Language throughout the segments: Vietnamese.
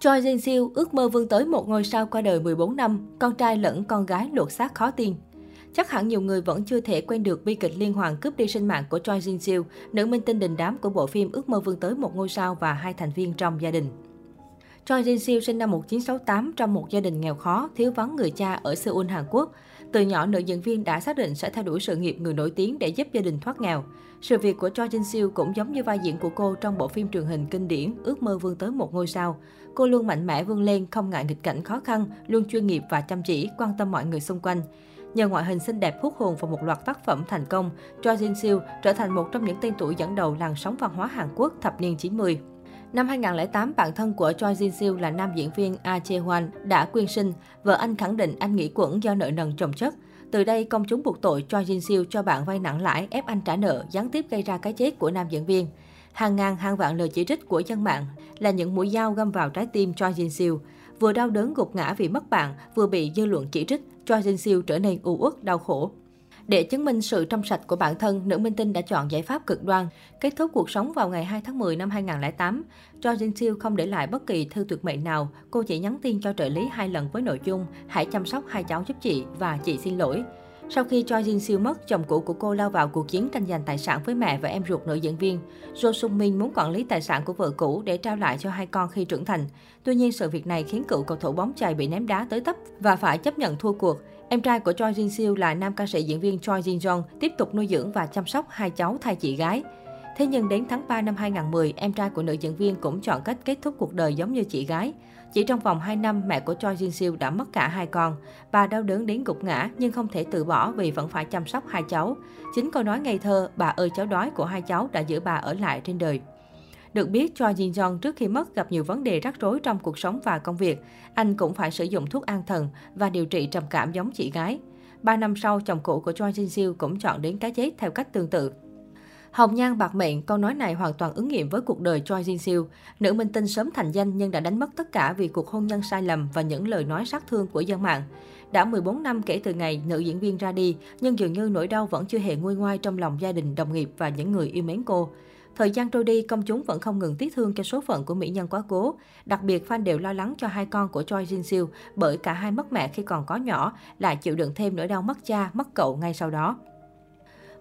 Choi Jin Siêu ước mơ vươn tới một ngôi sao qua đời 14 năm, con trai lẫn con gái lột xác khó tin. Chắc hẳn nhiều người vẫn chưa thể quên được bi kịch liên hoàn cướp đi sinh mạng của Choi Jin Siêu, nữ minh tinh đình đám của bộ phim Ước mơ vươn tới một ngôi sao và hai thành viên trong gia đình. Choi Jin Seo sinh năm 1968 trong một gia đình nghèo khó, thiếu vắng người cha ở Seoul, Hàn Quốc. Từ nhỏ, nữ diễn viên đã xác định sẽ theo đuổi sự nghiệp người nổi tiếng để giúp gia đình thoát nghèo. Sự việc của Choi Jin Seo cũng giống như vai diễn của cô trong bộ phim truyền hình kinh điển Ước mơ vươn tới một ngôi sao. Cô luôn mạnh mẽ vươn lên, không ngại nghịch cảnh khó khăn, luôn chuyên nghiệp và chăm chỉ, quan tâm mọi người xung quanh. Nhờ ngoại hình xinh đẹp hút hồn và một loạt tác phẩm thành công, Choi Jin Seo trở thành một trong những tên tuổi dẫn đầu làn sóng văn hóa Hàn Quốc thập niên 90. Năm 2008, bạn thân của Choi Jin Seo là nam diễn viên Ah Jae Hwan đã quyên sinh. Vợ anh khẳng định anh nghỉ quẩn do nợ nần chồng chất. Từ đây, công chúng buộc tội Choi Jin Seo cho bạn vay nặng lãi, ép anh trả nợ, gián tiếp gây ra cái chết của nam diễn viên. Hàng ngàn, hàng vạn lời chỉ trích của dân mạng là những mũi dao găm vào trái tim Choi Jin Seo. Vừa đau đớn gục ngã vì mất bạn, vừa bị dư luận chỉ trích, Choi Jin Seo trở nên u uất, đau khổ. Để chứng minh sự trong sạch của bản thân, nữ minh tinh đã chọn giải pháp cực đoan, kết thúc cuộc sống vào ngày 2 tháng 10 năm 2008. Cho Jin Siêu không để lại bất kỳ thư tuyệt mệnh nào, cô chỉ nhắn tin cho trợ lý hai lần với nội dung hãy chăm sóc hai cháu giúp chị và chị xin lỗi. Sau khi Choi Jin Siêu mất, chồng cũ của cô lao vào cuộc chiến tranh giành tài sản với mẹ và em ruột nữ diễn viên. Jo Sung Min muốn quản lý tài sản của vợ cũ để trao lại cho hai con khi trưởng thành. Tuy nhiên, sự việc này khiến cựu cầu thủ bóng chày bị ném đá tới tấp và phải chấp nhận thua cuộc. Em trai của Choi Jin Seo là nam ca sĩ diễn viên Choi Jin Jong tiếp tục nuôi dưỡng và chăm sóc hai cháu thay chị gái. Thế nhưng đến tháng 3 năm 2010, em trai của nữ diễn viên cũng chọn cách kết thúc cuộc đời giống như chị gái. Chỉ trong vòng 2 năm, mẹ của Choi Jin Seo đã mất cả hai con. Bà đau đớn đến gục ngã nhưng không thể từ bỏ vì vẫn phải chăm sóc hai cháu. Chính câu nói ngây thơ, bà ơi cháu đói của hai cháu đã giữ bà ở lại trên đời. Được biết, Choi Jin Jong trước khi mất gặp nhiều vấn đề rắc rối trong cuộc sống và công việc. Anh cũng phải sử dụng thuốc an thần và điều trị trầm cảm giống chị gái. Ba năm sau, chồng cũ của Choi Jin Siêu cũng chọn đến cái chết theo cách tương tự. Hồng Nhan bạc mệnh, câu nói này hoàn toàn ứng nghiệm với cuộc đời Choi Jin Siêu. Nữ minh tinh sớm thành danh nhưng đã đánh mất tất cả vì cuộc hôn nhân sai lầm và những lời nói sát thương của dân mạng. Đã 14 năm kể từ ngày nữ diễn viên ra đi, nhưng dường như nỗi đau vẫn chưa hề nguôi ngoai trong lòng gia đình, đồng nghiệp và những người yêu mến cô. Thời gian trôi đi, công chúng vẫn không ngừng tiếc thương cho số phận của mỹ nhân quá cố. Đặc biệt, fan đều lo lắng cho hai con của Choi Jin Siêu bởi cả hai mất mẹ khi còn có nhỏ, lại chịu đựng thêm nỗi đau mất cha, mất cậu ngay sau đó.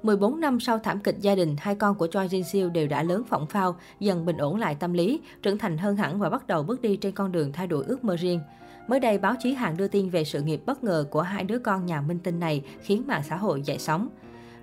14 năm sau thảm kịch gia đình, hai con của Choi Jin Seo đều đã lớn phỏng phao, dần bình ổn lại tâm lý, trưởng thành hơn hẳn và bắt đầu bước đi trên con đường thay đổi ước mơ riêng. Mới đây, báo chí Hàn đưa tin về sự nghiệp bất ngờ của hai đứa con nhà minh tinh này khiến mạng xã hội dậy sóng.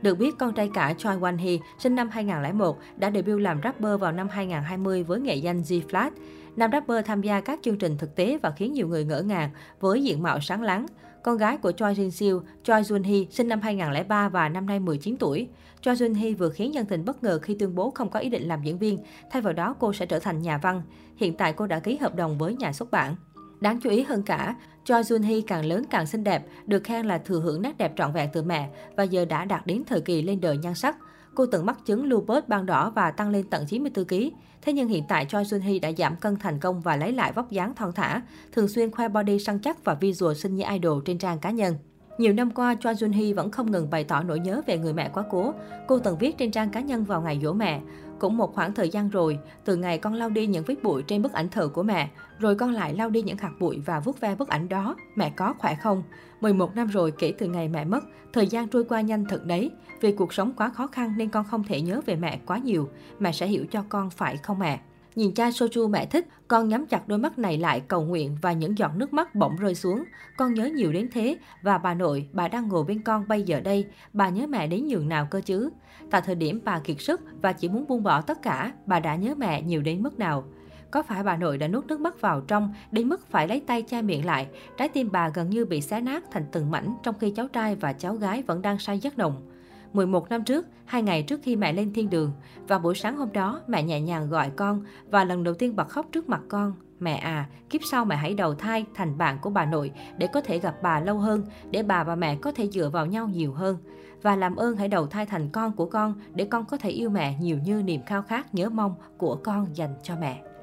Được biết, con trai cả Choi Wan Hee, sinh năm 2001, đã debut làm rapper vào năm 2020 với nghệ danh G-Flat. Nam rapper tham gia các chương trình thực tế và khiến nhiều người ngỡ ngàng với diện mạo sáng láng. Con gái của Choi Jin Siêu, Choi Jun Hee, sinh năm 2003 và năm nay 19 tuổi. Choi Jun Hee vừa khiến dân tình bất ngờ khi tuyên bố không có ý định làm diễn viên, thay vào đó cô sẽ trở thành nhà văn. Hiện tại cô đã ký hợp đồng với nhà xuất bản. Đáng chú ý hơn cả, Choi Jun Hee càng lớn càng xinh đẹp, được khen là thừa hưởng nét đẹp trọn vẹn từ mẹ và giờ đã đạt đến thời kỳ lên đời nhan sắc. Cô từng mắc chứng lupus ban đỏ và tăng lên tận 94 kg. Thế nhưng hiện tại Choi Jun Hee đã giảm cân thành công và lấy lại vóc dáng thon thả, thường xuyên khoe body săn chắc và visual xinh như idol trên trang cá nhân. Nhiều năm qua, Choi Jun Hee vẫn không ngừng bày tỏ nỗi nhớ về người mẹ quá cố. Cô từng viết trên trang cá nhân vào ngày dỗ mẹ. Cũng một khoảng thời gian rồi, từ ngày con lau đi những vết bụi trên bức ảnh thờ của mẹ, rồi con lại lau đi những hạt bụi và vuốt ve bức ảnh đó. Mẹ có khỏe không? 11 năm rồi kể từ ngày mẹ mất, thời gian trôi qua nhanh thật đấy. Vì cuộc sống quá khó khăn nên con không thể nhớ về mẹ quá nhiều. Mẹ sẽ hiểu cho con phải không mẹ? Nhìn cha Soju mẹ thích, con nhắm chặt đôi mắt này lại cầu nguyện và những giọt nước mắt bỗng rơi xuống. Con nhớ nhiều đến thế và bà nội, bà đang ngồi bên con bây giờ đây, bà nhớ mẹ đến nhường nào cơ chứ? Tại thời điểm bà kiệt sức và chỉ muốn buông bỏ tất cả, bà đã nhớ mẹ nhiều đến mức nào? Có phải bà nội đã nuốt nước mắt vào trong đến mức phải lấy tay che miệng lại, trái tim bà gần như bị xé nát thành từng mảnh trong khi cháu trai và cháu gái vẫn đang say giấc nồng. 11 năm trước, hai ngày trước khi mẹ lên thiên đường, vào buổi sáng hôm đó, mẹ nhẹ nhàng gọi con và lần đầu tiên bật khóc trước mặt con. Mẹ à, kiếp sau mẹ hãy đầu thai thành bạn của bà nội để có thể gặp bà lâu hơn, để bà và mẹ có thể dựa vào nhau nhiều hơn. Và làm ơn hãy đầu thai thành con của con để con có thể yêu mẹ nhiều như niềm khao khát nhớ mong của con dành cho mẹ.